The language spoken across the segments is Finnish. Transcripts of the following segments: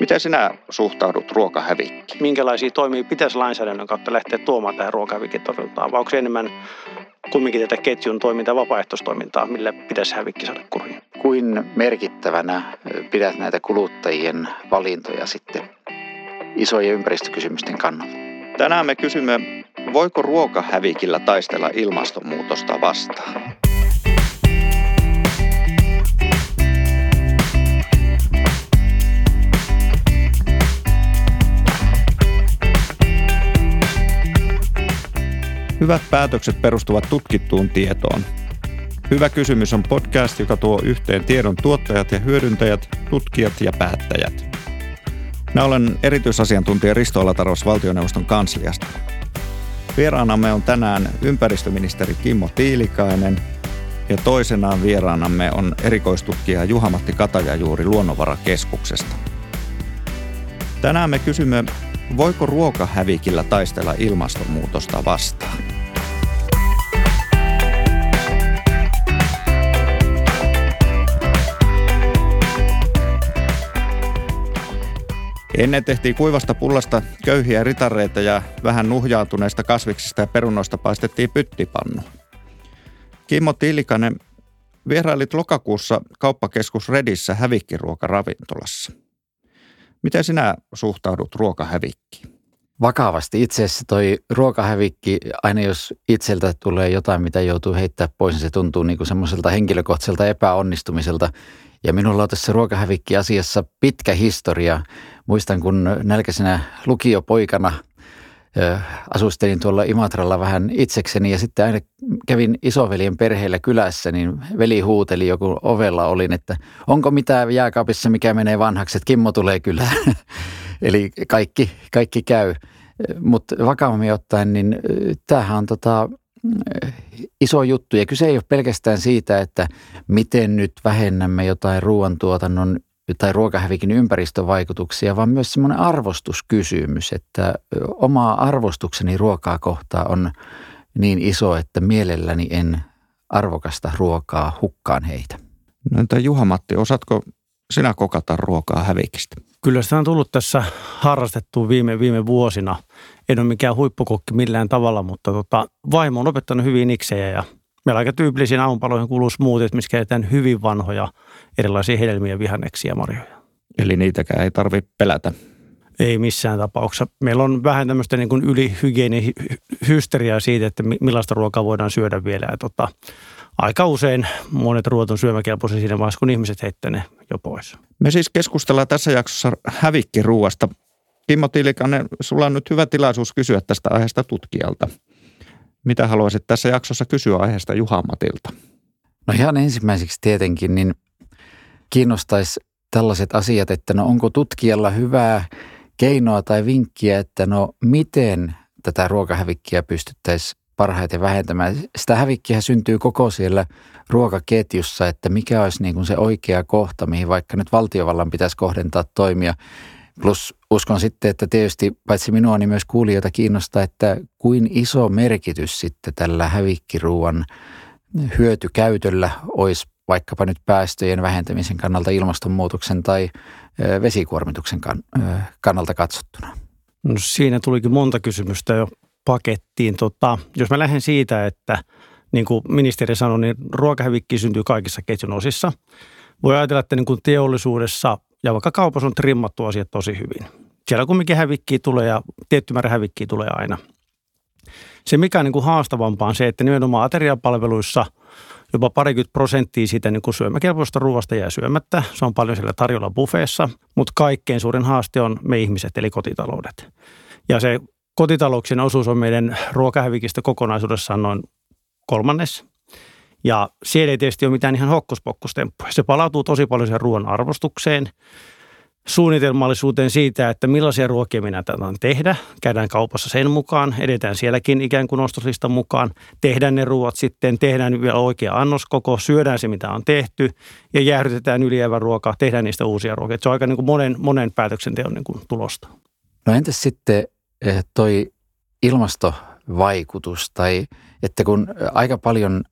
Miten sinä suhtaudut ruokahävikkiin? Minkälaisia toimia pitäisi lainsäädännön kautta lähteä tuomaan tähän ruokahävikin torjuntaan? Vai onko se enemmän kumminkin tätä ketjun toimintaa, vapaaehtoistoimintaa, millä pitäisi hävikki saada kuriin? Kuin merkittävänä pidät näitä kuluttajien valintoja sitten isojen ympäristökysymysten kannalta? Tänään me kysymme, voiko ruokahävikillä taistella ilmastonmuutosta vastaan? Hyvät päätökset perustuvat tutkittuun tietoon. Hyvä kysymys on podcast, joka tuo yhteen tiedon tuottajat ja hyödyntäjät, tutkijat ja päättäjät. Minä olen erityisasiantuntija Risto Alataros valtioneuvoston kansliasta. Vieraanamme on tänään ympäristöministeri Kimmo Tiilikainen ja toisenaan vieraanamme on erikoistutkija Juhamatti Katajajuuri Luonnonvarakeskuksesta. Tänään me kysymme, voiko ruokahävikillä taistella ilmastonmuutosta vastaan? Ennen tehtiin kuivasta pullasta köyhiä ritareita ja vähän nuhjaantuneista kasviksista ja perunoista paistettiin pyttipannu. Kimmo Tiilikainen, vierailit lokakuussa kauppakeskus Redissä hävikkiruokaravintolassa. Miten sinä suhtaudut ruokahävikkiin? Vakavasti. Itse asiassa toi ruokahävikki, aina jos itseltä tulee jotain, mitä joutuu heittää pois, niin se tuntuu niin kuin semmoiselta henkilökohtaiselta epäonnistumiselta. Ja minulla on tässä ruokahävikki-asiassa pitkä historia. Muistan, kun nälkäisenä lukiopoikana asustelin tuolla Imatralla vähän itsekseni ja sitten aina kävin isoveljen perheellä kylässä, niin veli huuteli joku ovella olin, että onko mitään jääkaapissa, mikä menee vanhaksi, että Kimmo tulee kylään. Eli kaikki, kaikki käy. Mutta vakavammin ottaen, niin tämähän on tota, iso juttu. Ja kyse ei ole pelkästään siitä, että miten nyt vähennämme jotain ruoantuotannon tai ruokahävikin ympäristövaikutuksia, vaan myös semmoinen arvostuskysymys, että oma arvostukseni ruokaa kohtaa on niin iso, että mielelläni en arvokasta ruokaa hukkaan heitä. No entä Juha-Matti, osaatko sinä kokata ruokaa hävikistä? Kyllä sitä on tullut tässä harrastettua viime, viime vuosina. En ole mikään huippukokki millään tavalla, mutta tota, vaimo on opettanut hyvin iksejä ja meillä aika tyypillisiin aamupaloihin kuuluu smoothit, missä käytetään hyvin vanhoja erilaisia hedelmiä, vihanneksia ja marjoja. Eli niitäkään ei tarvitse pelätä. Ei missään tapauksessa. Meillä on vähän tämmöistä niin kuin ylihygieeni-hysteriaa siitä, että millaista ruokaa voidaan syödä vielä. Ja tota, aika usein monet ruoat on syömäkelpoisia siinä vaiheessa, kun ihmiset heittävät ne jo pois. Me siis keskustellaan tässä jaksossa hävikkiruuasta. Kimmo Tilikanen, sulla on nyt hyvä tilaisuus kysyä tästä aiheesta tutkijalta. Mitä haluaisit tässä jaksossa kysyä aiheesta Juha Matilta? No ihan ensimmäiseksi tietenkin, niin kiinnostaisi tällaiset asiat, että no onko tutkijalla hyvää keinoa tai vinkkiä, että no miten tätä ruokahävikkiä pystyttäisiin parhaiten vähentämään. Sitä hävikkiä syntyy koko siellä ruokaketjussa, että mikä olisi niin kuin se oikea kohta, mihin vaikka nyt valtiovallan pitäisi kohdentaa toimia. Plus uskon sitten, että tietysti paitsi minua, niin myös kuulijoita kiinnostaa, että kuin iso merkitys sitten tällä hävikkiruuan hyötykäytöllä olisi vaikkapa nyt päästöjen vähentämisen kannalta, ilmastonmuutoksen tai vesikuormituksen kannalta katsottuna? No siinä tulikin monta kysymystä jo pakettiin. Tota, jos mä lähden siitä, että niin kuin ministeri sanoi, niin ruokahävikki syntyy kaikissa ketjun osissa. Voi ajatella, että niin kuin teollisuudessa ja vaikka kaupassa on trimmattu asiat tosi hyvin. Siellä kumminkin hävikkiä tulee ja tietty määrä hävikkiä tulee aina. Se, mikä on niin kuin haastavampaa, on se, että nimenomaan ateriapalveluissa – jopa parikymmentä prosenttia siitä niin kuin syömäkelpoista ruoasta jää syömättä. Se on paljon siellä tarjolla buffeessa, mutta kaikkein suurin haaste on me ihmiset, eli kotitaloudet. Ja se kotitalouksien osuus on meidän ruokahävikistä kokonaisuudessaan noin kolmannes. Ja siellä ei tietysti ole mitään ihan hokkuspokkustemppuja. Se palautuu tosi paljon sen ruoan arvostukseen – suunnitelmallisuuteen siitä, että millaisia ruokia minä tätä tehdä. Käydään kaupassa sen mukaan, edetään sielläkin ikään kuin ostoslistan mukaan. Tehdään ne ruoat sitten, tehdään vielä oikea annoskoko, syödään se mitä on tehty ja jäähdytetään ylijäävä ruoka, tehdään niistä uusia ruokia. Se on aika niin kuin monen, monen päätöksenteon niin kuin tulosta. No entäs sitten eh, toi ilmastovaikutus tai että kun aika paljon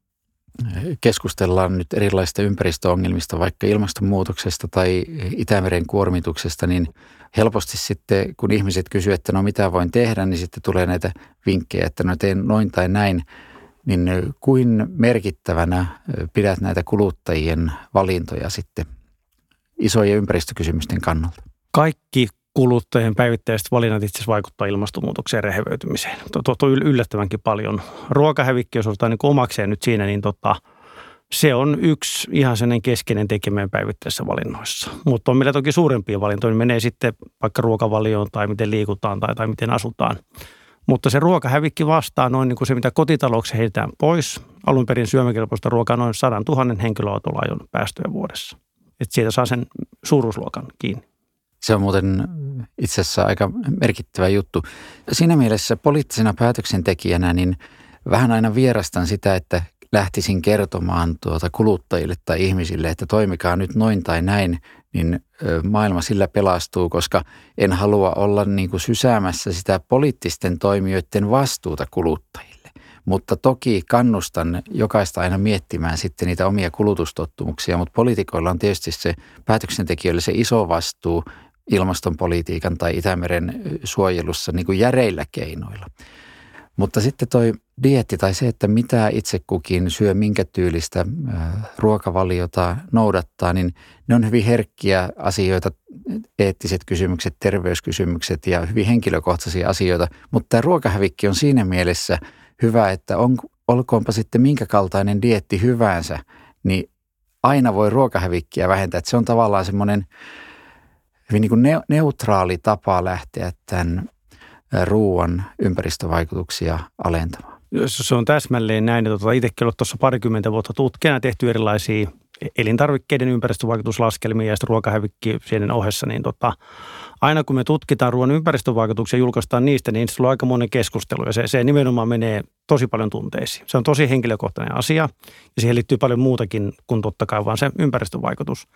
keskustellaan nyt erilaisista ympäristöongelmista, vaikka ilmastonmuutoksesta tai Itämeren kuormituksesta, niin helposti sitten, kun ihmiset kysyvät, että no mitä voin tehdä, niin sitten tulee näitä vinkkejä, että no teen noin tai näin. Niin kuin merkittävänä pidät näitä kuluttajien valintoja sitten isojen ympäristökysymysten kannalta? Kaikki kuluttajien päivittäiset valinnat itse asiassa vaikuttaa ilmastonmuutokseen ja rehevöitymiseen. Tuo on yllättävänkin paljon. Ruokahävikki, jos otetaan niin omakseen nyt siinä, niin tota, se on yksi ihan sellainen keskeinen tekemään päivittäisissä valinnoissa. Mutta on meillä toki suurempia valintoja, niin menee sitten vaikka ruokavalioon tai miten liikutaan tai, tai miten asutaan. Mutta se ruokahävikki vastaa noin niin kuin se, mitä kotitalouksissa heitetään pois. Alun perin syömäkelpoista ruokaa noin 100 000 henkilöautolajon päästöjä vuodessa. Että siitä saa sen suuruusluokan kiinni. Se on muuten itse asiassa aika merkittävä juttu. Siinä mielessä poliittisena päätöksentekijänä niin vähän aina vierastan sitä, että lähtisin kertomaan tuota kuluttajille tai ihmisille, että toimikaa nyt noin tai näin, niin maailma sillä pelastuu, koska en halua olla niin kuin sysäämässä sitä poliittisten toimijoiden vastuuta kuluttajille. Mutta toki kannustan jokaista aina miettimään sitten niitä omia kulutustottumuksia, mutta poliitikoilla on tietysti se päätöksentekijöille se iso vastuu ilmastonpolitiikan tai Itämeren suojelussa niin kuin järeillä keinoilla. Mutta sitten toi dietti tai se, että mitä itse kukin syö, minkä tyylistä ruokavaliota noudattaa, niin ne on hyvin herkkiä asioita, eettiset kysymykset, terveyskysymykset ja hyvin henkilökohtaisia asioita. Mutta tämä ruokahävikki on siinä mielessä hyvä, että on, olkoonpa sitten minkä kaltainen dietti hyvänsä, niin aina voi ruokahävikkiä vähentää. Että se on tavallaan semmoinen hyvin niin kuin neutraali tapa lähteä tämän ruoan ympäristövaikutuksia alentamaan. Se on täsmälleen näin. Tuota, itsekin ollut tuossa parikymmentä vuotta tutkijana tehty erilaisia elintarvikkeiden ympäristövaikutuslaskelmia ja sitten ruokahävikki siinä ohessa, niin tota, aina kun me tutkitaan ruoan ympäristövaikutuksia ja julkaistaan niistä, niin se on aika monen keskustelu ja se, se nimenomaan menee tosi paljon tunteisiin. Se on tosi henkilökohtainen asia ja siihen liittyy paljon muutakin kuin totta kai vaan se ympäristövaikutus.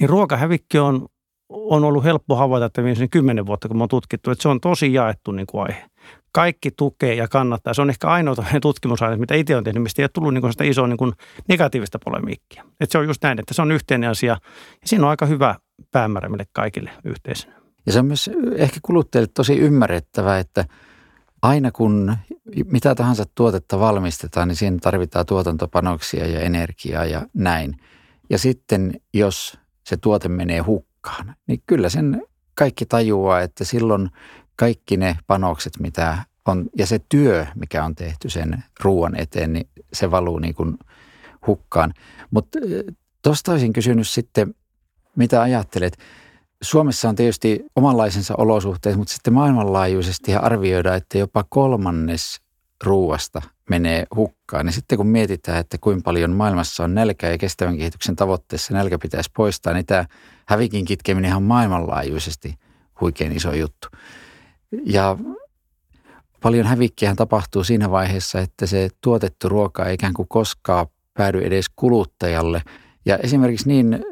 Niin ruokahävikki on on ollut helppo havaita, että viimeisen kymmenen vuotta, kun me on tutkittu, että se on tosi jaettu niin kuin aihe. Kaikki tukee ja kannattaa. Se on ehkä ainoa tutkimusaihe, mitä itse on tehnyt, mistä ei ole tullut niin sitä isoa niin kuin negatiivista polemiikkia. Että se on just näin, että se on yhteinen asia ja siinä on aika hyvä päämäärä meille kaikille yhteisenä. Ja se on myös ehkä kuluttajille tosi ymmärrettävää, että aina kun mitä tahansa tuotetta valmistetaan, niin siihen tarvitaan tuotantopanoksia ja energiaa ja näin. Ja sitten jos se tuote menee hukkaan, mukaan, niin kyllä sen kaikki tajuaa, että silloin kaikki ne panokset, mitä on, ja se työ, mikä on tehty sen ruoan eteen, niin se valuu niin kuin hukkaan. Mutta tuosta olisin kysynyt sitten, mitä ajattelet? Suomessa on tietysti omanlaisensa olosuhteet, mutta sitten maailmanlaajuisesti arvioidaan, että jopa kolmannes ruuasta menee hukkaan. Ja sitten kun mietitään, että kuinka paljon maailmassa on nälkä ja kestävän kehityksen tavoitteessa nälkä pitäisi poistaa, niin tämä hävikin kitkeminen ihan maailmanlaajuisesti huikein iso juttu. Ja paljon hävikkiä tapahtuu siinä vaiheessa, että se tuotettu ruoka ei ikään kuin koskaan päädy edes kuluttajalle. Ja esimerkiksi niin,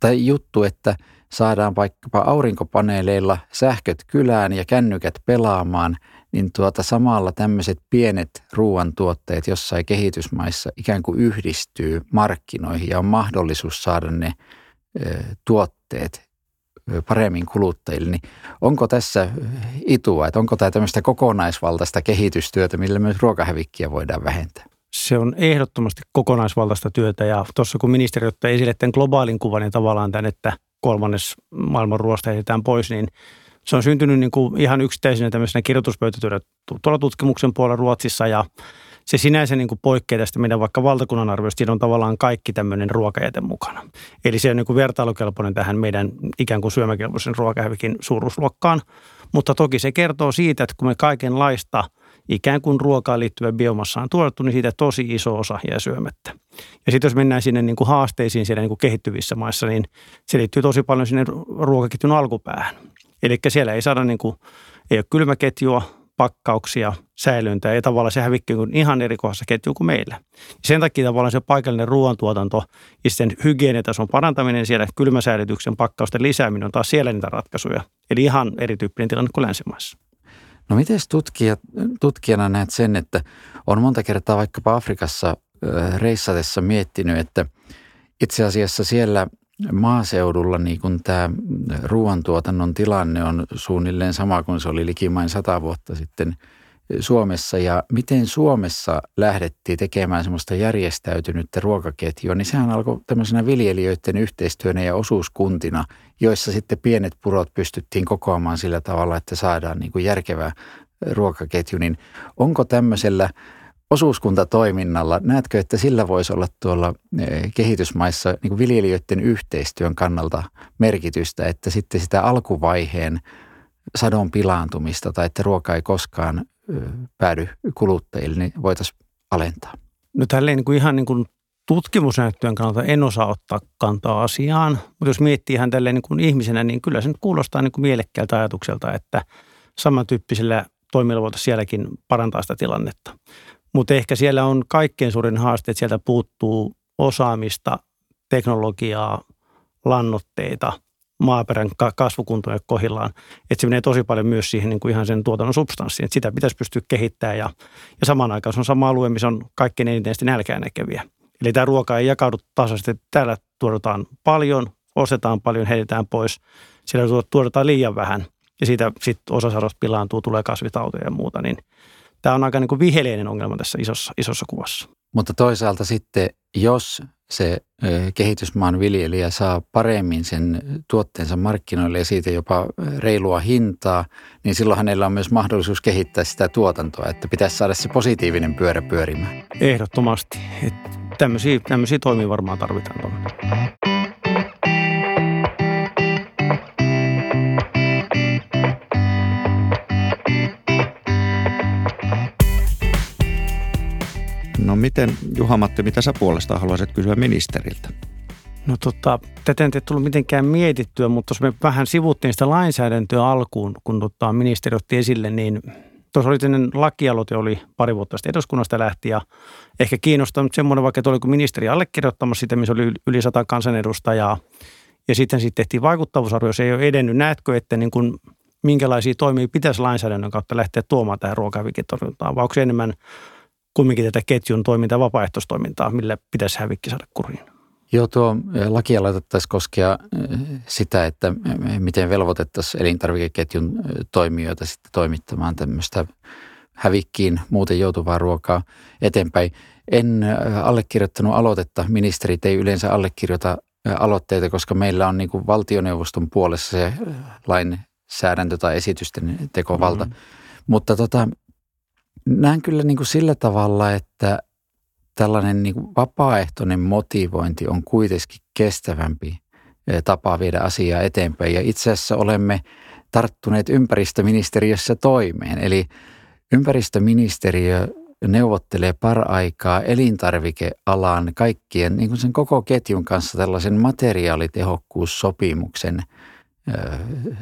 tai juttu, että saadaan vaikkapa aurinkopaneeleilla sähköt kylään ja kännykät pelaamaan – niin tuota samalla tämmöiset pienet ruoantuotteet jossain kehitysmaissa ikään kuin yhdistyy markkinoihin ja on mahdollisuus saada ne tuotteet paremmin kuluttajille, niin onko tässä itua, että onko tämä tämmöistä kokonaisvaltaista kehitystyötä, millä myös ruokahävikkiä voidaan vähentää? Se on ehdottomasti kokonaisvaltaista työtä ja tuossa kun ministeri otti esille tämän globaalin kuvan niin tavallaan tämän, että kolmannes maailman ruoasta heitetään pois, niin se on syntynyt niin kuin ihan yksittäisenä tämmöisenä kirjoituspöytätyönä tuolla tutkimuksen puolella Ruotsissa ja se sinänsä niin kuin poikkeaa tästä meidän vaikka valtakunnan arviosta. Siinä on tavallaan kaikki tämmöinen ruokajäte mukana. Eli se on niin kuin vertailukelpoinen tähän meidän ikään kuin syömäkelpoisen ruokahävikin suuruusluokkaan. Mutta toki se kertoo siitä, että kun me kaikenlaista ikään kuin ruokaan liittyvä biomassa on tuotettu, niin siitä tosi iso osa jää syömättä. Ja sitten jos mennään sinne niin kuin haasteisiin siellä niin kuin kehittyvissä maissa, niin se liittyy tosi paljon sinne ruokaketjun alkupäähän. Eli siellä ei saada niin kuin, ei ole kylmäketjua, pakkauksia, säilyntää ja tavallaan se hävikki on ihan eri kohdassa ketju kuin meillä. Sen takia tavallaan se paikallinen ruoantuotanto ja sen hygienitason parantaminen siellä, kylmäsäilytyksen pakkausten lisääminen on taas siellä niitä ratkaisuja. Eli ihan erityyppinen tilanne kuin länsimaissa. No miten tutkijat, tutkijana näet sen, että on monta kertaa vaikkapa Afrikassa reissatessa miettinyt, että itse asiassa siellä maaseudulla niin kun tämä ruoantuotannon tilanne on suunnilleen sama kuin se oli likimain sata vuotta sitten Suomessa. Ja miten Suomessa lähdettiin tekemään semmoista järjestäytynyttä ruokaketjua, niin sehän alkoi tämmöisenä viljelijöiden yhteistyönä ja osuuskuntina, joissa sitten pienet purot pystyttiin kokoamaan sillä tavalla, että saadaan niin kuin järkevä ruokaketju, niin onko tämmöisellä osuuskuntatoiminnalla, näetkö, että sillä voisi olla tuolla eh, kehitysmaissa niin viljelijöiden yhteistyön kannalta merkitystä, että sitten sitä alkuvaiheen sadon pilaantumista tai että ruoka ei koskaan päädy kuluttajille, niin voitaisiin alentaa? No tälleen niin kuin ihan niin kuin tutkimusnäyttöjen kannalta en osaa ottaa kantaa asiaan, mutta jos miettii ihan tälleen niin kuin ihmisenä, niin kyllä se nyt kuulostaa niin kuin mielekkäältä ajatukselta, että samantyyppisillä toimilla voitaisiin sielläkin parantaa sitä tilannetta. Mutta ehkä siellä on kaikkein suurin haaste, että sieltä puuttuu osaamista, teknologiaa, lannoitteita – maaperän kasvukuntoon ja kohillaan. Että se menee tosi paljon myös siihen niin kuin ihan sen tuotannon substanssiin, että sitä pitäisi pystyä kehittämään ja, ja samaan aikaan se on sama alue, missä on kaikkein eniten nälkää näkeviä. Eli tämä ruoka ei jakaudu tasaisesti, täällä tuotetaan paljon, ostetaan paljon, heitetään pois. Siellä tuotetaan liian vähän ja siitä sitten osa pilaantuu, tulee kasvitauteja ja muuta, niin tämä on aika niin kuin viheliäinen ongelma tässä isossa, isossa kuvassa. Mutta toisaalta sitten, jos se kehitysmaan viljelijä saa paremmin sen tuotteensa markkinoille ja siitä jopa reilua hintaa, niin silloin hänellä on myös mahdollisuus kehittää sitä tuotantoa, että pitäisi saada se positiivinen pyörä pyörimään. Ehdottomasti. Tämmöisiä, tämmöisiä toimia varmaan tarvitaan tuonne. No miten, Juha-Matti, mitä sä puolestaan haluaisit kysyä ministeriltä? No tota, tätä ei tullut mitenkään mietittyä, mutta jos me vähän sivuttiin sitä lainsäädäntöä alkuun, kun tota, ministeri otti esille, niin tuossa oli tämmöinen lakialoite, oli pari vuotta sitten eduskunnasta lähti ja ehkä kiinnostanut semmoinen, vaikka että oliko ministeri allekirjoittamassa sitä, missä oli yli sata kansanedustajaa. Ja sitten sitten tehtiin vaikuttavuusarvio, se ei ole edennyt. Näetkö, että niin kuin, minkälaisia toimia pitäisi lainsäädännön kautta lähteä tuomaan tähän ruokavikittorjuntaan, vai onko se enemmän kumminkin tätä ketjun toimintaa, vapaaehtoistoimintaa, millä pitäisi hävikki saada kuriin. Joo, tuo lakialoite taisi koskea sitä, että miten velvoitettaisiin elintarvikeketjun toimijoita sitten toimittamaan tämmöistä hävikkiin muuten joutuvaa ruokaa eteenpäin. En allekirjoittanut aloitetta. Ministerit ei yleensä allekirjoita aloitteita, koska meillä on niin valtioneuvoston puolessa se lainsäädäntö tai esitysten tekovalta. Mm-hmm. Mutta tota, näen kyllä niin kuin sillä tavalla, että tällainen niin kuin vapaaehtoinen motivointi on kuitenkin kestävämpi tapa viedä asiaa eteenpäin. Ja itse asiassa olemme tarttuneet ympäristöministeriössä toimeen. Eli ympäristöministeriö neuvottelee paraikaa elintarvikealan kaikkien, niin kuin sen koko ketjun kanssa tällaisen materiaalitehokkuussopimuksen ö,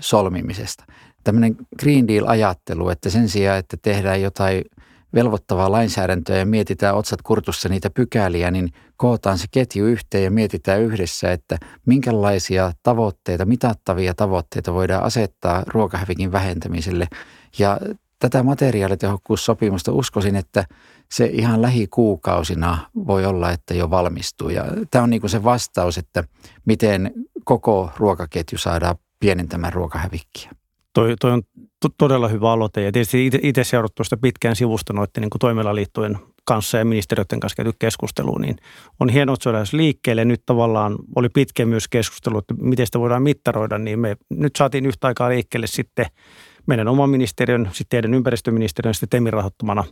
solmimisesta tämmöinen Green Deal-ajattelu, että sen sijaan, että tehdään jotain velvoittavaa lainsäädäntöä ja mietitään otsat kurtussa niitä pykäliä, niin kootaan se ketju yhteen ja mietitään yhdessä, että minkälaisia tavoitteita, mitattavia tavoitteita voidaan asettaa ruokahävikin vähentämiselle. Ja tätä materiaalitehokkuussopimusta uskoisin, että se ihan lähikuukausina voi olla, että jo valmistuu. Ja tämä on niin kuin se vastaus, että miten koko ruokaketju saadaan pienentämään ruokahävikkiä. Toi, toi on to, todella hyvä aloite ja tietysti itse seurattu sitä pitkään sivusta noiden niin toimialaliittojen kanssa ja ministeriöiden kanssa käyty keskusteluun, niin on hienoa, että se liikkeelle. Nyt tavallaan oli pitkä myös keskustelu, että miten sitä voidaan mittaroida, niin me nyt saatiin yhtä aikaa liikkeelle sitten meidän oman ministeriön, sitten teidän ympäristöministeriön, sitten TEMin rahoittamana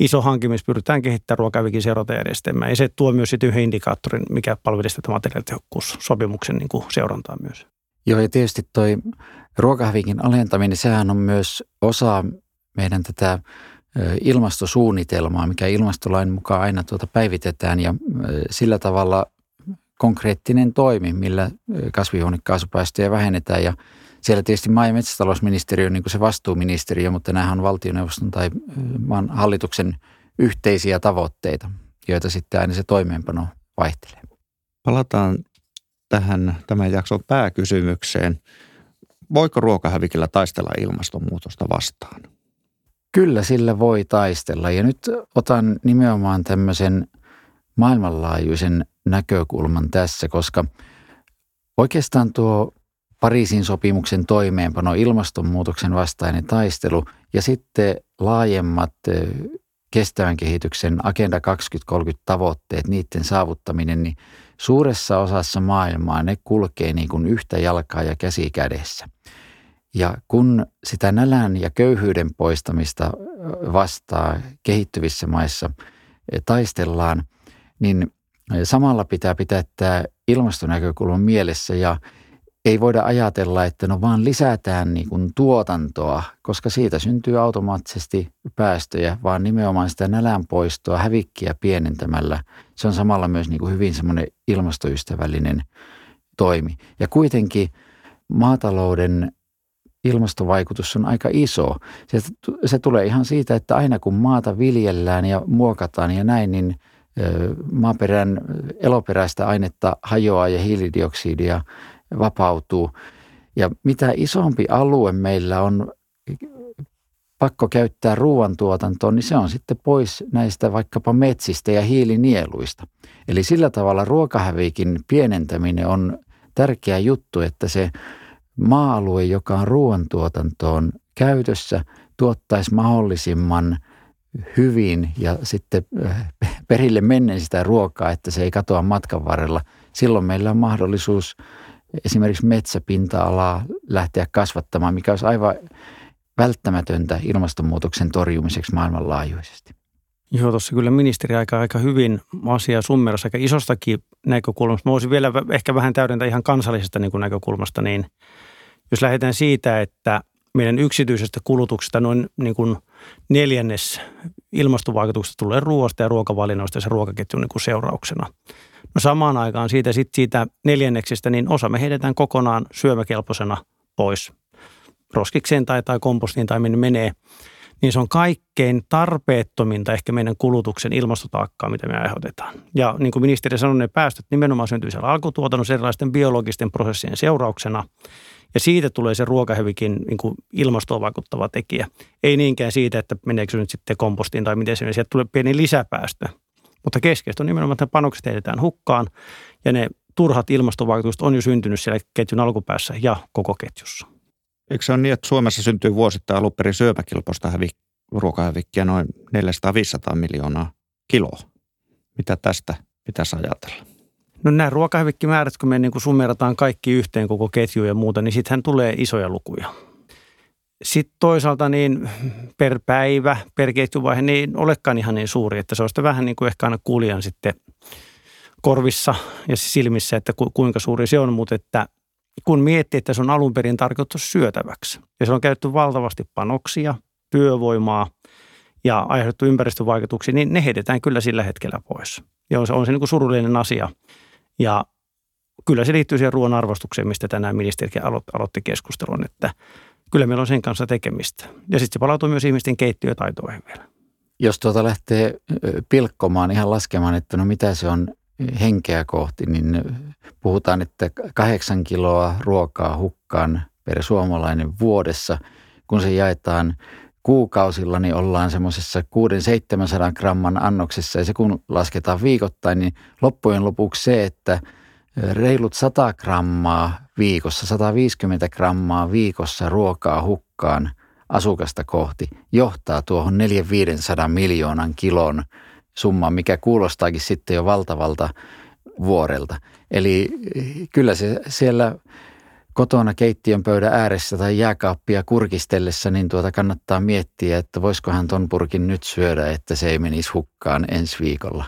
iso hanke, missä pyritään kehittämään ruokavikin seurantajärjestelmää. Ja se tuo myös sitten yhden indikaattorin, mikä palvelisi tätä materiaalitehokkuussopimuksen niin seurantaa myös. Joo, ja tietysti toi ruokahävikin alentaminen, sehän on myös osa meidän tätä ilmastosuunnitelmaa, mikä ilmastolain mukaan aina tuota päivitetään ja sillä tavalla konkreettinen toimi, millä kasvihuonekaasupäästöjä vähennetään ja siellä tietysti maa- ja metsätalousministeriö on niin se vastuuministeriö, mutta nämä on valtioneuvoston tai maan hallituksen yhteisiä tavoitteita, joita sitten aina se toimeenpano vaihtelee. Palataan tähän tämän jakson pääkysymykseen. Voiko ruokahävikillä taistella ilmastonmuutosta vastaan? Kyllä sillä voi taistella ja nyt otan nimenomaan tämmöisen maailmanlaajuisen näkökulman tässä, koska oikeastaan tuo Pariisin sopimuksen toimeenpano, ilmastonmuutoksen vastainen taistelu ja sitten laajemmat kestävän kehityksen Agenda 2030 tavoitteet, niiden saavuttaminen, niin suuressa osassa maailmaa ne kulkee niin kuin yhtä jalkaa ja käsi kädessä. Ja kun sitä nälän ja köyhyyden poistamista vastaa kehittyvissä maissa taistellaan, niin samalla pitää pitää tämä ilmastonäkökulma mielessä ja ei voida ajatella, että no vaan lisätään niin kuin tuotantoa, koska siitä syntyy automaattisesti päästöjä, vaan nimenomaan sitä nälän poistoa hävikkiä pienentämällä. Se on samalla myös niin kuin hyvin semmoinen ilmastoystävällinen toimi. Ja kuitenkin maatalouden ilmastovaikutus on aika iso. Se, se tulee ihan siitä, että aina kun maata viljellään ja muokataan ja näin, niin maaperän eloperäistä ainetta hajoaa ja hiilidioksidia vapautuu. Ja mitä isompi alue meillä on pakko käyttää ruoantuotantoon, niin se on sitten pois näistä vaikkapa metsistä ja hiilinieluista. Eli sillä tavalla ruokahävikin pienentäminen on tärkeä juttu, että se maa-alue, joka on ruoantuotantoon käytössä, tuottaisi mahdollisimman hyvin ja sitten äh, perille mennen sitä ruokaa, että se ei katoa matkan varrella. Silloin meillä on mahdollisuus esimerkiksi metsäpinta-alaa lähteä kasvattamaan, mikä olisi aivan välttämätöntä ilmastonmuutoksen torjumiseksi maailmanlaajuisesti. Joo, tuossa kyllä ministeri aika, aika hyvin asia summerassa aika isostakin näkökulmasta. Mä voisin vielä ehkä vähän täydentää ihan kansallisesta niin kuin näkökulmasta, niin jos lähdetään siitä, että meidän yksityisestä kulutuksesta noin niin kuin neljännes ilmastovaikutuksesta tulee ruoasta ja ruokavalinnoista ja se ruokaketjun niin kuin seurauksena. No samaan aikaan siitä, sit siitä neljänneksistä, niin osa me heitetään kokonaan syömäkelpoisena pois roskikseen tai, tai kompostiin tai minne menee. Niin se on kaikkein tarpeettominta ehkä meidän kulutuksen ilmastotaakkaa, mitä me aiheutetaan. Ja niin kuin ministeri sanoi, ne päästöt nimenomaan syntyy siellä alkutuotannossa erilaisten biologisten prosessien seurauksena. Ja siitä tulee se ruokahävikin niin kuin ilmastoon vaikuttava tekijä. Ei niinkään siitä, että meneekö se nyt sitten kompostiin tai miten se menee. Sieltä tulee pieni lisäpäästö. Mutta keskeistä on nimenomaan, että panokset heitetään hukkaan ja ne turhat ilmastovaikutukset on jo syntynyt siellä ketjun alkupäässä ja koko ketjussa. Eikö se ole niin, että Suomessa syntyy vuosittain alun perin syöpäkilpoista hävik- ruokahävikkiä noin 400-500 miljoonaa kiloa? Mitä tästä pitäisi ajatella? No nämä ruokahävikkimäärät, kun me niin kuin summerataan kaikki yhteen koko ketju ja muuta, niin sittenhän tulee isoja lukuja. Sitten toisaalta niin per päivä, per ketjuvaihe, niin ei olekaan ihan niin suuri, että se on sitten vähän niin kuin ehkä aina kuulijan sitten korvissa ja silmissä, että kuinka suuri se on, mutta että kun miettii, että se on alun perin tarkoitus syötäväksi ja se on käytetty valtavasti panoksia, työvoimaa ja aiheutettu ympäristövaikutuksia, niin ne heitetään kyllä sillä hetkellä pois. Ja on se, on se niin kuin surullinen asia. Ja kyllä se liittyy siihen ruoan arvostukseen, mistä tänään ministerikin aloitti keskustelun, että kyllä meillä on sen kanssa tekemistä. Ja sitten se palautuu myös ihmisten keittiötaitoihin vielä. Jos tuota lähtee pilkkomaan, ihan laskemaan, että no mitä se on henkeä kohti, niin puhutaan, että kahdeksan kiloa ruokaa hukkaan per suomalainen vuodessa. Kun se jaetaan kuukausilla, niin ollaan semmoisessa 600-700 gramman annoksessa ja se kun lasketaan viikoittain, niin loppujen lopuksi se, että reilut 100 grammaa viikossa, 150 grammaa viikossa ruokaa hukkaan asukasta kohti johtaa tuohon 400-500 miljoonan kilon summaan, mikä kuulostaakin sitten jo valtavalta vuorelta. Eli kyllä se siellä kotona keittiön pöydän ääressä tai jääkaappia kurkistellessa, niin tuota kannattaa miettiä, että voisikohan ton purkin nyt syödä, että se ei menisi hukkaan ensi viikolla.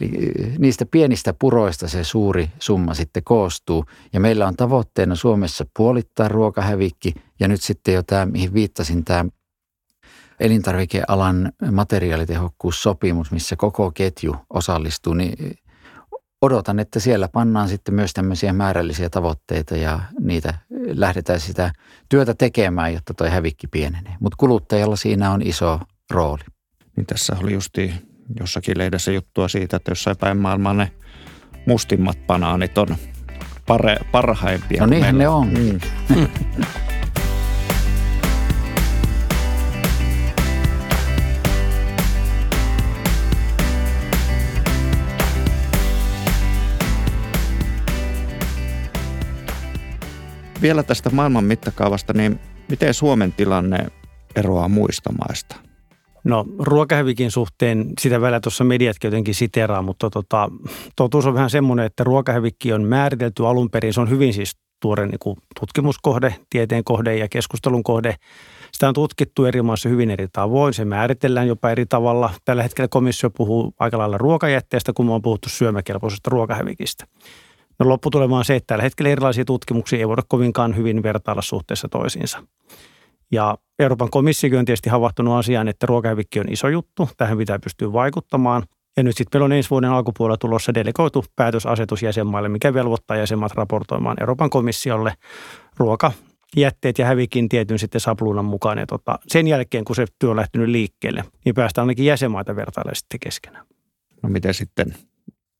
Eli niistä pienistä puroista se suuri summa sitten koostuu. Ja meillä on tavoitteena Suomessa puolittaa ruokahävikki. Ja nyt sitten jo tämä, mihin viittasin, tämä elintarvikealan materiaalitehokkuussopimus, missä koko ketju osallistuu, niin odotan, että siellä pannaan sitten myös tämmöisiä määrällisiä tavoitteita ja niitä lähdetään sitä työtä tekemään, jotta tuo hävikki pienenee. Mutta kuluttajalla siinä on iso rooli. Niin tässä oli justi jossakin lehdessä juttua siitä, että jossain päin maailmaa ne mustimmat banaanit on pare, parhaimpia. No niin ne on. Mm. Vielä tästä maailman mittakaavasta, niin miten Suomen tilanne eroaa muista maista? No ruokahävikin suhteen sitä välillä tuossa mediatkin jotenkin siteraa, mutta tota, totuus on vähän semmoinen, että ruokahävikki on määritelty alun perin. Se on hyvin siis tuore niin kuin tutkimuskohde, tieteen kohde ja keskustelun kohde. Sitä on tutkittu eri maissa hyvin eri tavoin. Se määritellään jopa eri tavalla. Tällä hetkellä komissio puhuu aika lailla ruokajätteestä, kun me on puhuttu syömäkelpoisesta ruokahävikistä. No lopputulema on se, että tällä hetkellä erilaisia tutkimuksia ei voida kovinkaan hyvin vertailla suhteessa toisiinsa. Ja Euroopan komissio on tietysti havahtunut asiaan, että ruokahävikki on iso juttu. Tähän pitää pystyä vaikuttamaan. Ja nyt sitten meillä on ensi vuoden alkupuolella tulossa delegoitu päätösasetus jäsenmaille, mikä velvoittaa jäsenmaat raportoimaan Euroopan komissiolle ruokajätteet ja hävikin tietyn sitten sapluunan mukaan. Ja tota, sen jälkeen, kun se työ on lähtenyt liikkeelle, niin päästään ainakin jäsenmaita vertailemaan sitten keskenään. No miten sitten,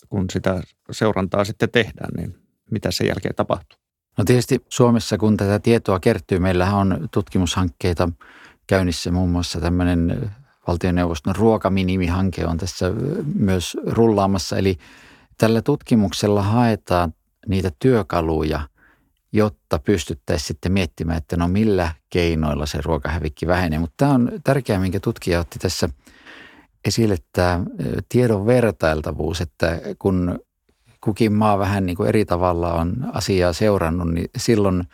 kun sitä seurantaa sitten tehdään, niin mitä sen jälkeen tapahtuu? No tietysti Suomessa, kun tätä tietoa kertyy, meillä on tutkimushankkeita käynnissä, muun muassa tämmöinen valtioneuvoston ruokaminimihanke on tässä myös rullaamassa. Eli tällä tutkimuksella haetaan niitä työkaluja, jotta pystyttäisiin sitten miettimään, että no millä keinoilla se ruokahävikki vähenee. Mutta tämä on tärkeää, minkä tutkija otti tässä esille, tämä tiedon vertailtavuus, että kun kukin maa vähän niin kuin eri tavalla on asiaa seurannut, niin silloin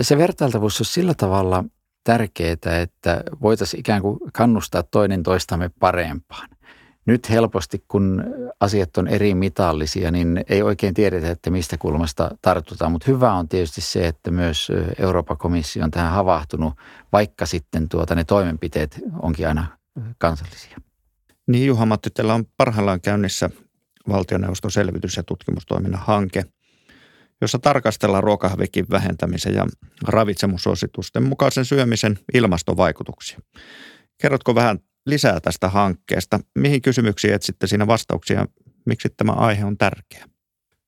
se vertailtavuus on sillä tavalla tärkeää, että voitaisiin ikään kuin kannustaa toinen toistamme parempaan. Nyt helposti, kun asiat on eri mitallisia, niin ei oikein tiedetä, että mistä kulmasta tartutaan. Mutta hyvä on tietysti se, että myös Euroopan komissio on tähän havahtunut, vaikka sitten tuota, ne toimenpiteet onkin aina kansallisia. Niin Juha-Matti, teillä on parhaillaan käynnissä valtioneuvoston selvitys- ja tutkimustoiminnan hanke, jossa tarkastellaan ruokahävikin vähentämisen ja ravitsemussuositusten mukaisen syömisen ilmastovaikutuksia. Kerrotko vähän lisää tästä hankkeesta? Mihin kysymyksiin etsitte siinä vastauksia? Miksi tämä aihe on tärkeä?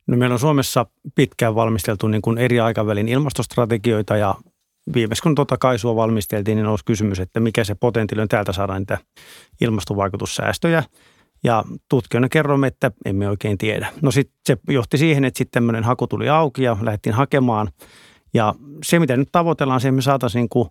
No meillä on Suomessa pitkään valmisteltu niin kuin eri aikavälin ilmastostrategioita ja viimeis kun tuota kaisua valmisteltiin, niin nousi kysymys, että mikä se potentiaali on täältä saada niitä ilmastovaikutussäästöjä. Ja tutkijoina kerromme, että emme oikein tiedä. No sitten se johti siihen, että sitten tämmöinen haku tuli auki ja lähdettiin hakemaan. Ja se, mitä nyt tavoitellaan, se, että me saataisiin niin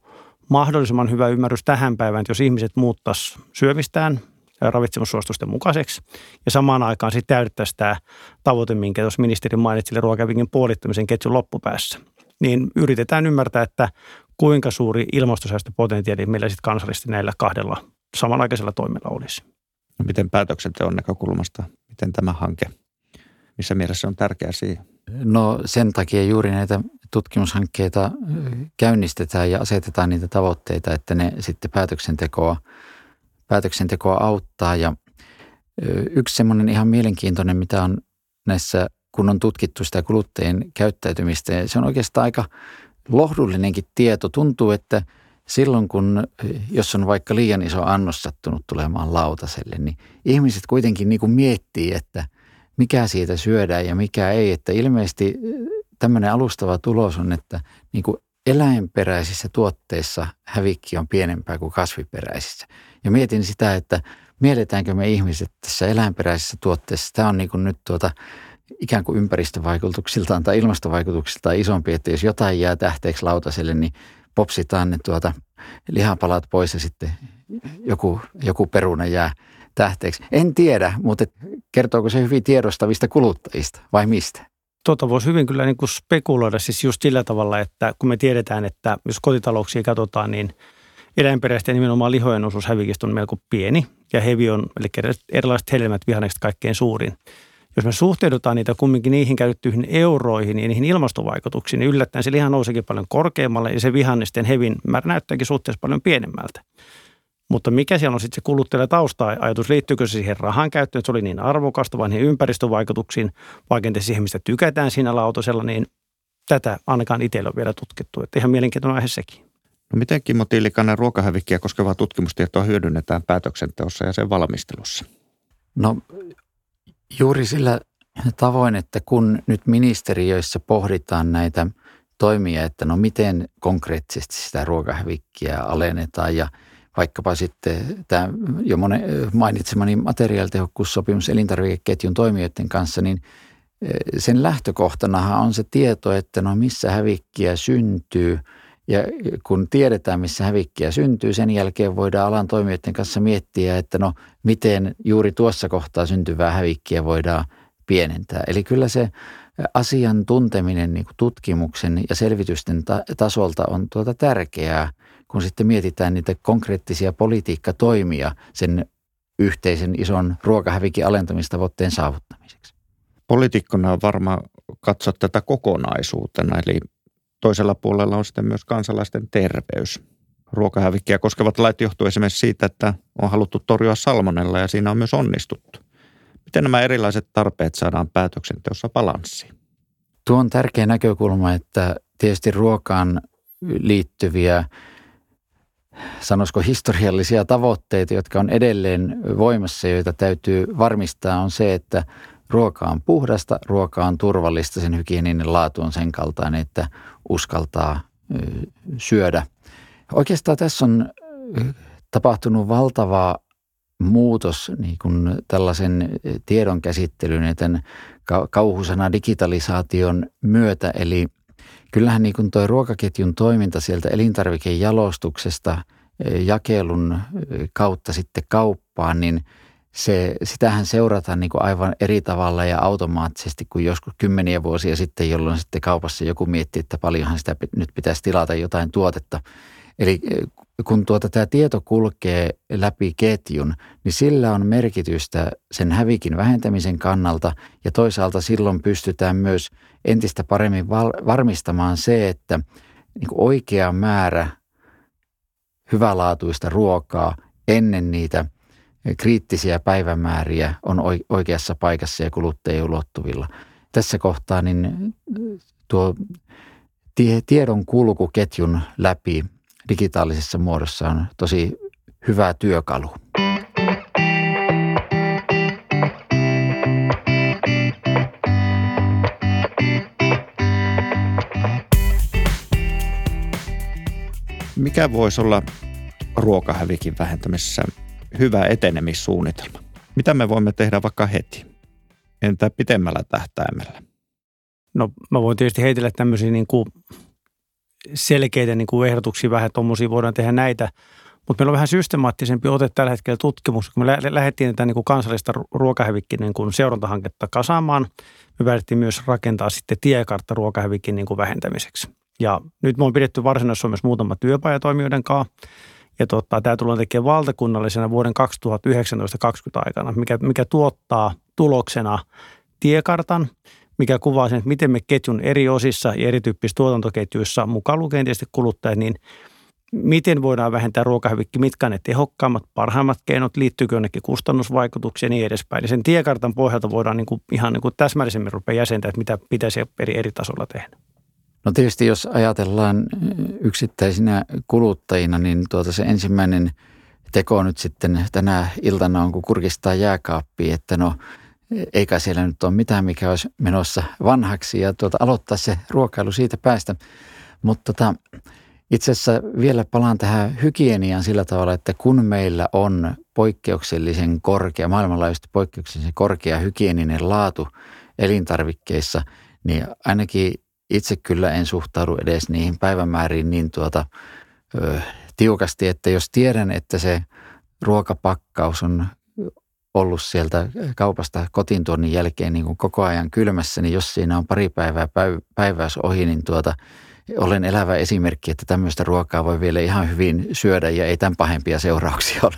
mahdollisimman hyvä ymmärrys tähän päivään, että jos ihmiset muuttaisi syömistään ravitsemussuositusten mukaiseksi ja samaan aikaan sitten täydettäisiin tämä tavoite, minkä tuossa ministeri mainitsi, eli ruokavikin puolittamisen ketjun loppupäässä. Niin yritetään ymmärtää, että kuinka suuri ilmastosäästöpotentiaali meillä sitten kansallisesti näillä kahdella samanaikaisella toimilla olisi. No miten päätöksenteon näkökulmasta, miten tämä hanke, missä mielessä on tärkeä siihen? No sen takia juuri näitä tutkimushankkeita käynnistetään ja asetetaan niitä tavoitteita, että ne sitten päätöksentekoa, päätöksentekoa auttaa. Ja yksi semmoinen ihan mielenkiintoinen, mitä on näissä, kun on tutkittu sitä kuluttajien käyttäytymistä, se on oikeastaan aika lohdullinenkin tieto. Tuntuu, että – silloin kun, jos on vaikka liian iso annos sattunut tulemaan lautaselle, niin ihmiset kuitenkin niin kuin miettii, että mikä siitä syödään ja mikä ei. Että ilmeisesti tämmöinen alustava tulos on, että niin kuin eläinperäisissä tuotteissa hävikki on pienempää kuin kasviperäisissä. Ja mietin sitä, että mielletäänkö me ihmiset tässä eläinperäisissä tuotteissa. Tämä on niin kuin nyt tuota, ikään kuin ympäristövaikutuksiltaan tai ilmastovaikutuksiltaan isompi, että jos jotain jää tähteeksi lautaselle, niin popsitaan ne tuota lihapalat pois ja sitten joku, joku peruna jää tähteeksi. En tiedä, mutta kertooko se hyvin tiedostavista kuluttajista vai mistä? Tota voisi hyvin kyllä niin kuin spekuloida siis just sillä tavalla, että kun me tiedetään, että jos kotitalouksia katsotaan, niin eläinperäisten nimenomaan lihojen osuus hävikistä on melko pieni ja hevi on, eli erilaiset hedelmät vihannekset kaikkein suurin jos me suhteudutaan niitä kumminkin niihin käytettyihin euroihin ja niihin ilmastovaikutuksiin, niin yllättäen se liha nouseekin paljon korkeammalle ja se vihannisten hevin määrä näyttääkin suhteessa paljon pienemmältä. Mutta mikä siellä on sitten se kuluttajalle tausta-ajatus, liittyykö se siihen rahan käyttöön, että se oli niin arvokasta vai niihin ympäristövaikutuksiin, vai kenties siihen, mistä tykätään siinä lautasella, niin tätä ainakaan itsellä on vielä tutkittu. Että ihan mielenkiintoinen aihe sekin. No miten Kimmo Tiilikainen ruokahävikkiä koskevaa tutkimustietoa hyödynnetään päätöksenteossa ja sen valmistelussa? No Juuri sillä tavoin, että kun nyt ministeriöissä pohditaan näitä toimia, että no miten konkreettisesti sitä ruokahävikkiä alennetaan ja vaikkapa sitten tämä jo mainitsemani materiaalitehokkuussopimus elintarvikeketjun toimijoiden kanssa, niin sen lähtökohtanahan on se tieto, että no missä hävikkiä syntyy. Ja kun tiedetään, missä hävikkiä syntyy, sen jälkeen voidaan alan toimijoiden kanssa miettiä, että no miten juuri tuossa kohtaa syntyvää hävikkiä voidaan pienentää. Eli kyllä se asian tunteminen niin tutkimuksen ja selvitysten ta- tasolta on tuota tärkeää, kun sitten mietitään niitä konkreettisia politiikkatoimia sen yhteisen ison ruokahävikin alentamistavoitteen saavuttamiseksi. Poliitikkona on varmaan katsoa tätä kokonaisuutena, eli toisella puolella on sitten myös kansalaisten terveys. Ruokahävikkiä koskevat lait johtuu esimerkiksi siitä, että on haluttu torjua salmonella ja siinä on myös onnistuttu. Miten nämä erilaiset tarpeet saadaan päätöksenteossa balanssiin? Tuo on tärkeä näkökulma, että tietysti ruokaan liittyviä sanoisiko historiallisia tavoitteita, jotka on edelleen voimassa, joita täytyy varmistaa, on se, että ruoka on puhdasta, ruoka on turvallista, sen hygieninen laatu on sen kaltainen, että uskaltaa syödä. Oikeastaan tässä on tapahtunut valtava muutos niin kuin tällaisen tiedon käsittelyn ja tämän kauhusana digitalisaation myötä. Eli kyllähän niin kuin tuo ruokaketjun toiminta sieltä elintarvikejalostuksesta jakelun kautta sitten kauppaan, niin se, sitähän seurataan niin kuin aivan eri tavalla ja automaattisesti kuin joskus kymmeniä vuosia sitten, jolloin sitten kaupassa joku miettii, että paljonhan sitä nyt pitäisi tilata jotain tuotetta. Eli kun tuota, tämä tieto kulkee läpi ketjun, niin sillä on merkitystä sen hävikin vähentämisen kannalta ja toisaalta silloin pystytään myös entistä paremmin val- varmistamaan se, että niin oikea määrä hyvälaatuista ruokaa ennen niitä kriittisiä päivämääriä on oikeassa paikassa ja kuluttajien ulottuvilla. Tässä kohtaa niin tuo tiedon kulku ketjun läpi digitaalisessa muodossa on tosi hyvä työkalu. Mikä voisi olla ruokahävikin vähentämisessä hyvä etenemissuunnitelma? Mitä me voimme tehdä vaikka heti? Entä pitemmällä tähtäimellä? No mä voin tietysti heitellä tämmöisiä niin kuin selkeitä niin kuin ehdotuksia vähän tuommoisia, voidaan tehdä näitä. Mutta meillä on vähän systemaattisempi ote tällä hetkellä tutkimus. Kun me lähdettiin tätä niin kuin kansallista ruokahävikkin niin kuin seurantahanketta kasaamaan, me päätettiin myös rakentaa sitten tiekartta ruokahävikin niin kuin vähentämiseksi. Ja nyt me on pidetty Varsinais-Suomessa muutama työpajatoimijoiden kanssa. Ja tota, tämä tullaan tekemään valtakunnallisena vuoden 2019-2020 aikana, mikä, mikä tuottaa tuloksena tiekartan, mikä kuvaa sen, että miten me ketjun eri osissa ja erityyppisissä tuotantoketjuissa, mukaan lukien tietysti kuluttajat, niin miten voidaan vähentää ruokahävikki, mitkä ne tehokkaimmat, parhaimmat keinot, liittyykö jonnekin kustannusvaikutuksia ja niin edespäin. Ja sen tiekartan pohjalta voidaan niin kuin, ihan niin kuin täsmällisemmin rupea jäsentää, että mitä pitäisi eri, eri tasolla tehdä. No tietysti jos ajatellaan yksittäisinä kuluttajina, niin tuota se ensimmäinen teko nyt sitten tänä iltana on, kun kurkistaa jääkaappiin, että no eikä siellä nyt ole mitään, mikä olisi menossa vanhaksi ja tuota, aloittaa se ruokailu siitä päästä. Mutta tota, itse asiassa vielä palaan tähän hygieniaan sillä tavalla, että kun meillä on poikkeuksellisen korkea, maailmanlaajuisesti poikkeuksellisen korkea hygieninen laatu elintarvikkeissa, niin ainakin itse kyllä en suhtaudu edes niihin päivämääriin niin tuota, ö, tiukasti, että jos tiedän, että se ruokapakkaus on ollut sieltä kaupasta kotiin tuonnin jälkeen niin kuin koko ajan kylmässä, niin jos siinä on pari päivää päiväys ohi, niin tuota, olen elävä esimerkki, että tämmöistä ruokaa voi vielä ihan hyvin syödä ja ei tämän pahempia seurauksia ole.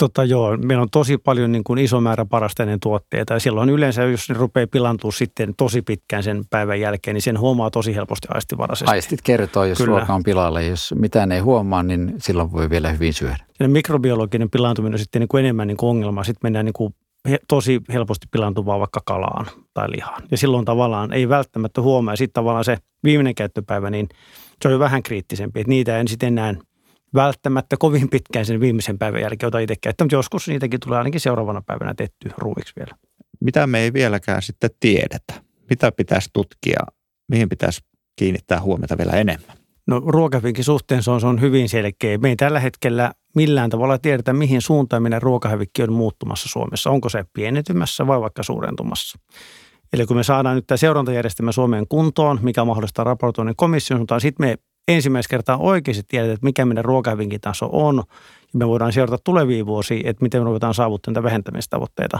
Tota joo, meillä on tosi paljon niin kuin iso määrä parasteinen tuotteita ja silloin yleensä, jos ne rupeaa pilantua sitten tosi pitkään sen päivän jälkeen, niin sen huomaa tosi helposti aistivaraisesti. Aistit kertoo, jos Kyllä. ruoka on pilalle. Jos mitään ei huomaa, niin silloin voi vielä hyvin syödä. Ja mikrobiologinen pilaantuminen on sitten niin kuin enemmän niin kuin ongelma. Sitten mennään niin kuin tosi helposti pilaantuvaa vaikka kalaan tai lihaan. Ja silloin tavallaan ei välttämättä huomaa. Ja sitten tavallaan se viimeinen käyttöpäivä, niin se on jo vähän kriittisempi. Että niitä en sitten enää välttämättä kovin pitkään sen viimeisen päivän jälkeen, jota itse käyttää, mutta joskus niitäkin tulee ainakin seuraavana päivänä tehty ruuiksi vielä. Mitä me ei vieläkään sitten tiedetä? Mitä pitäisi tutkia? Mihin pitäisi kiinnittää huomiota vielä enemmän? No ruokavinkin suhteen se on, se on hyvin selkeä. Me ei tällä hetkellä millään tavalla tiedetä, mihin suuntaan meidän ruokahävikki on muuttumassa Suomessa. Onko se pienentymässä vai vaikka suurentumassa? Eli kun me saadaan nyt tämä seurantajärjestelmä Suomeen kuntoon, mikä mahdollistaa raportoinnin komission suuntaan, sitten me ensimmäistä kertaa oikeasti tiedetään, että mikä meidän ruokahävinkin taso on, ja me voidaan seurata tulevia vuosia, että miten me ruvetaan saavuttamaan näitä vähentämistavoitteita.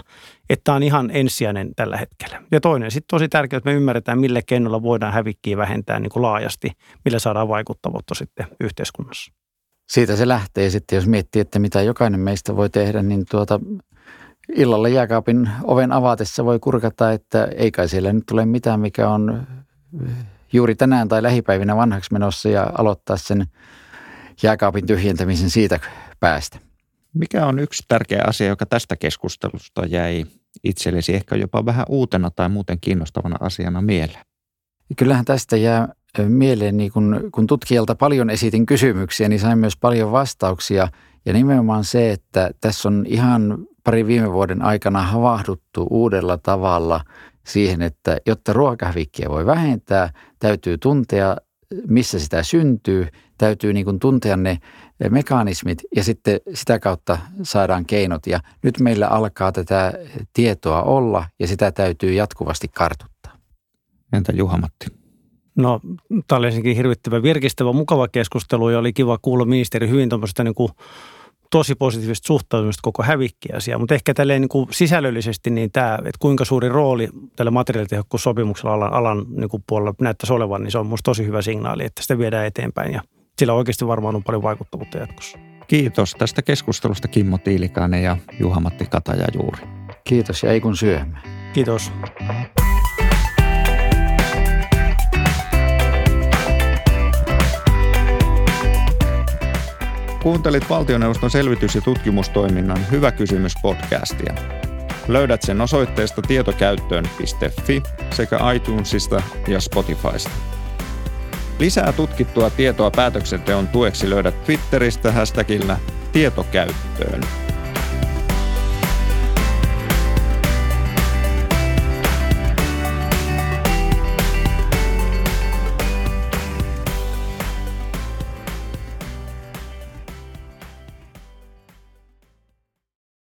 Että tämä on ihan ensisijainen tällä hetkellä. Ja toinen sitten tosi tärkeää, että me ymmärretään, millä kennolla voidaan hävikkiä vähentää niin kuin laajasti, millä saadaan vaikuttavuutta sitten yhteiskunnassa. Siitä se lähtee sitten, jos miettii, että mitä jokainen meistä voi tehdä, niin tuota, illalla jääkaapin oven avatessa voi kurkata, että ei kai siellä nyt tule mitään, mikä on juuri tänään tai lähipäivinä vanhaksi menossa ja aloittaa sen jääkaapin tyhjentämisen siitä päästä. Mikä on yksi tärkeä asia, joka tästä keskustelusta jäi itsellesi ehkä jopa vähän uutena tai muuten kiinnostavana asiana mieleen? Kyllähän tästä jää mieleen, niin kun, kun tutkijalta paljon esitin kysymyksiä, niin sain myös paljon vastauksia. Ja nimenomaan se, että tässä on ihan pari viime vuoden aikana havahduttu uudella tavalla siihen, että jotta ruokahävikkiä voi vähentää, täytyy tuntea, missä sitä syntyy, täytyy niin kuin tuntea ne mekanismit ja sitten sitä kautta saadaan keinot. Ja nyt meillä alkaa tätä tietoa olla ja sitä täytyy jatkuvasti kartuttaa. Entä Juha-Matti? No, tämä oli ensinnäkin hirvittävän virkistävä, mukava keskustelu ja oli kiva kuulla ministeri hyvin tuommoista niin kuin tosi positiivista suhtautumista koko hävikkiasiaan, mutta ehkä tälleen niin kuin sisällöllisesti niin tämä, että kuinka suuri rooli tällä materiaalitehokkuussopimuksella alan, alan niin kuin puolella näyttäisi olevan, niin se on minusta tosi hyvä signaali, että sitä viedään eteenpäin ja sillä oikeasti varmaan on paljon vaikuttavuutta jatkossa. Kiitos tästä keskustelusta Kimmo Tiilikainen ja Juha-Matti Kataja juuri. Kiitos ja ei kun syömään. Kiitos. Kuuntelit valtioneuvoston selvitys- ja tutkimustoiminnan Hyvä kysymys podcastia. Löydät sen osoitteesta tietokäyttöön.fi sekä iTunesista ja Spotifysta. Lisää tutkittua tietoa päätöksenteon tueksi löydät Twitteristä hashtagillä tietokäyttöön.